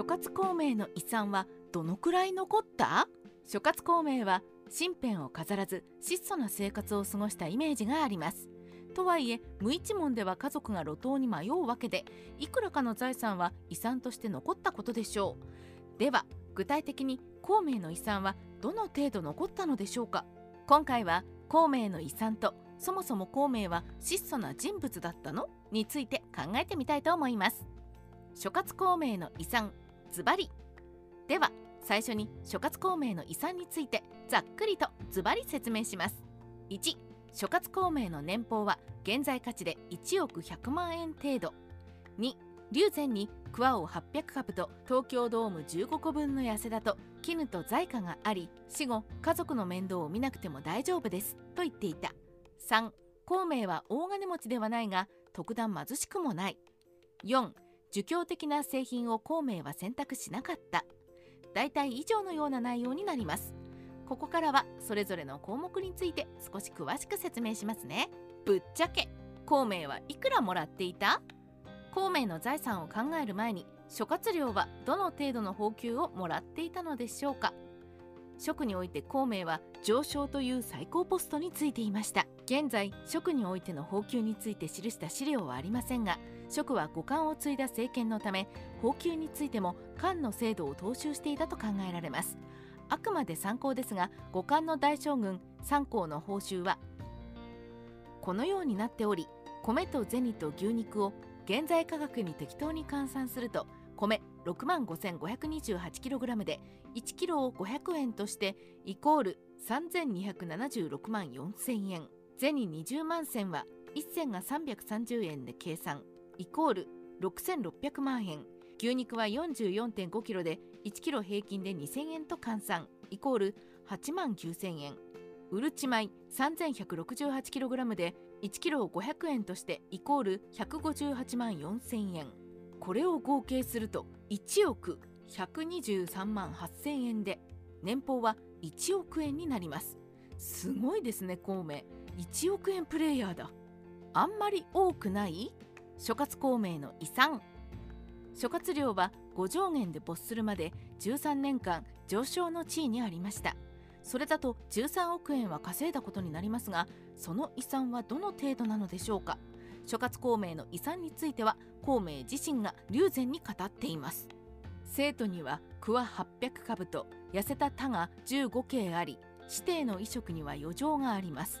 諸葛孔明の遺産はどのくらい残った？諸葛孔明は身辺を飾らず質素な生活を過ごしたイメージがあります。とはいえ無一文では家族が路頭に迷うわけでいくらかの財産は遺産として残ったことでしょう。では具体的に孔明の遺産はどの程度残ったのでしょうか？今回は孔明の遺産とそもそも孔明は質素な人物だったの？について考えてみたいと思います。諸葛孔明の遺産ズバリ。では最初に諸葛孔明の遺産についてざっくりとズバリ説明します。1諸葛孔明の年俸は現在価値で1億100万円程度。2龍前に桑を800株と東京ドーム15個分の痩せだと絹と財貨があり死後家族の面倒を見なくても大丈夫です。と言っていた。3孔明は大金持ちではないが特段貧しくもない。4儒教的な製品を孔明は選択しなかった。大体以上のような内容になります。ここからはそれぞれの項目について少し詳しく説明しますね。ぶっちゃけ孔明はいくらもらっていた？孔明の財産を考える前に諸葛亮はどの程度の報給をもらっていたのでしょうか？職において孔明は上昇という最高ポストについていました。現在職においての報給について記した資料はありませんが職は五冠を継いだ政権のため報給についても官の制度を踏襲していたと考えられます。あくまで参考ですが五冠の大将軍三皇の報酬はこのようになっており米と銭と牛肉を現在価格に適当に換算すると米6万 5528kg で 1kg を500円としてイコール3276万4000円。銭20万銭は1銭が330円で計算イコール6600万円。牛肉は 44.5kg で 1kg 平均で2000円と換算イコール8万9000円。うるち米 3168kg で 1kg500 円としてイコール158万4000円。これを合計すると1億123万8000円で年俸は1億円になります。すごいですね孔明。1億円プレイヤーだ。あんまり多くない諸葛孔明の遺産。諸葛亮は五上限で没するまで13年間上昇の地位にありました。それだと13億円は稼いだことになりますがその遺産はどの程度なのでしょうか。諸葛孔明の遺産については孔明自身が龍禅に語っています。生徒には桑800株と痩せた田が15径あり指定の衣食には余剰があります。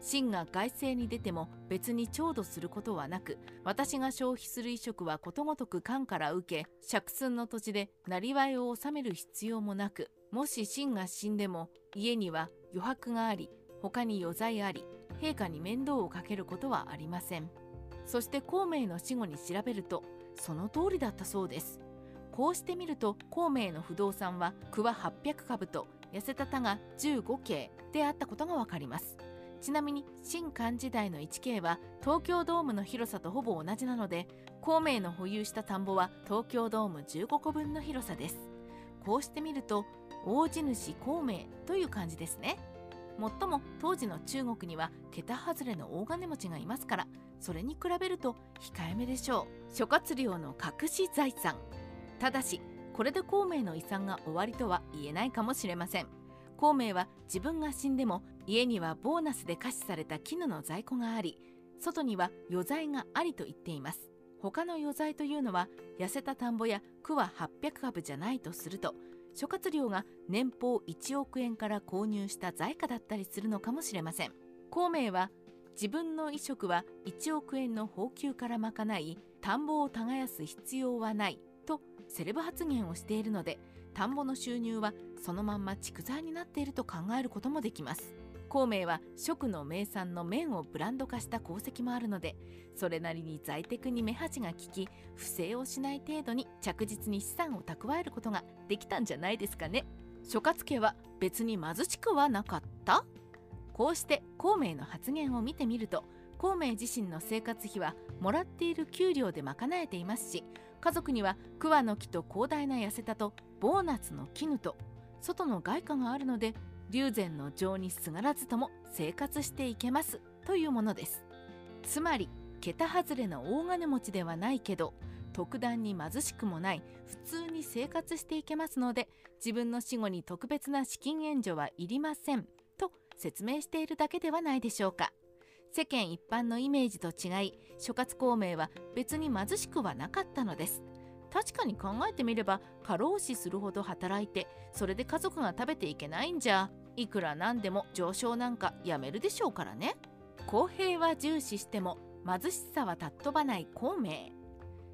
真が外政に出ても別に調度することはなく私が消費する衣食はことごとく官から受け借寸の土地で生りを納める必要もなくもし真が死んでも家には余白があり他に余罪あり陛下に面倒をかけることはありません。そして孔明の死後に調べるとその通りだったそうです。こうしてみると孔明の不動産は桑800株と痩せた田が15径であったことがわかります。ちなみに新漢時代の 1K は東京ドームの広さとほぼ同じなので孔明の保有した田んぼは東京ドーム15個分の広さです。こうしてみると大地主孔明という感じですね。もっとも当時の中国には桁外れの大金持ちがいますからそれに比べると控えめでしょう。諸葛亮の隠し財産。ただしこれで孔明の遺産が終わりとは言えないかもしれません。孔明は自分が死んでも家にはボーナスで可視された絹の在庫があり外には余罪がありと言っています。他の余罪というのは痩せた田んぼや区は800株じゃないとすると諸葛亮が年俸1億円から購入した財貨だったりするのかもしれません。孔明は自分の衣食は1億円の俸給から賄い田んぼを耕す必要はないとセレブ発言をしているので田んぼの収入はそのまんま蓄財になっていると考えることもできます。孔明は食の名産の麺をブランド化した功績もあるのでそれなりに在宅に目端が利き不正をしない程度に着実に資産を蓄えることができたんじゃないですかね。諸葛家は別に貧しくはなかった？こうして孔明の発言を見てみると孔明自身の生活費はもらっている給料で賄えていますし家族には桑の木と広大な痩せたとボーナスの絹と外の外貨があるので龍禅の情にすがらずとも生活していけますというものです。つまり桁外れの大金持ちではないけど特段に貧しくもない普通に生活していけますので自分の死後に特別な資金援助はいりませんと説明しているだけではないでしょうか。世間一般のイメージと違い諸葛孔明は別に貧しくはなかったのです。確かに考えてみれば過労死するほど働いてそれで家族が食べていけないんじゃ。いくらなんでも上昇なんかやめるでしょうからね。公平は重視しても貧しさは尊ばない孔明。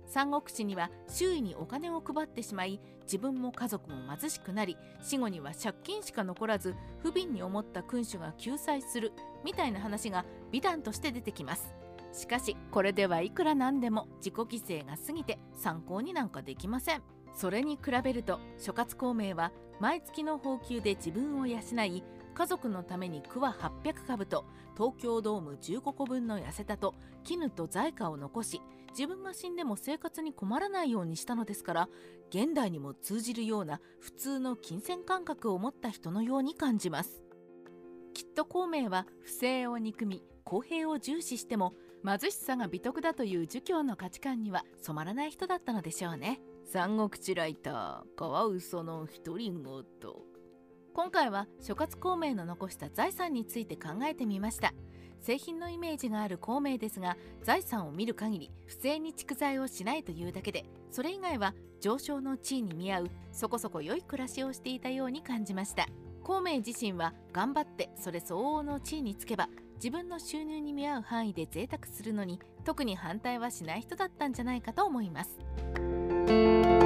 三国志には周囲にお金を配ってしまい自分も家族も貧しくなり死後には借金しか残らず不憫に思った君主が救済するみたいな話が美談として出てきます。しかしこれではいくらなんでも自己犠牲が過ぎて参考になんかできません。それに比べると諸葛孔明は毎月の俸給で自分を養い家族のために桑800株と東京ドーム15個分の痩せたと絹と財貨を残し自分が死んでも生活に困らないようにしたのですから現代にも通じるような普通の金銭感覚を持った人のように感じます。きっと孔明は不正を憎み公平を重視しても貧しさが美徳だという儒教の価値観には染まらない人だったのでしょうね。三国志ライターカワウソの独り言今回は諸葛孔明の残した財産について考えてみました。製品のイメージがある孔明ですが財産を見る限り不正に蓄財をしないというだけでそれ以外は上昇の地位に見合うそこそこ良い暮らしをしていたように感じました。孔明自身は頑張ってそれ相応の地位につけば自分の収入に見合う範囲で贅沢するのに特に反対はしない人だったんじゃないかと思います。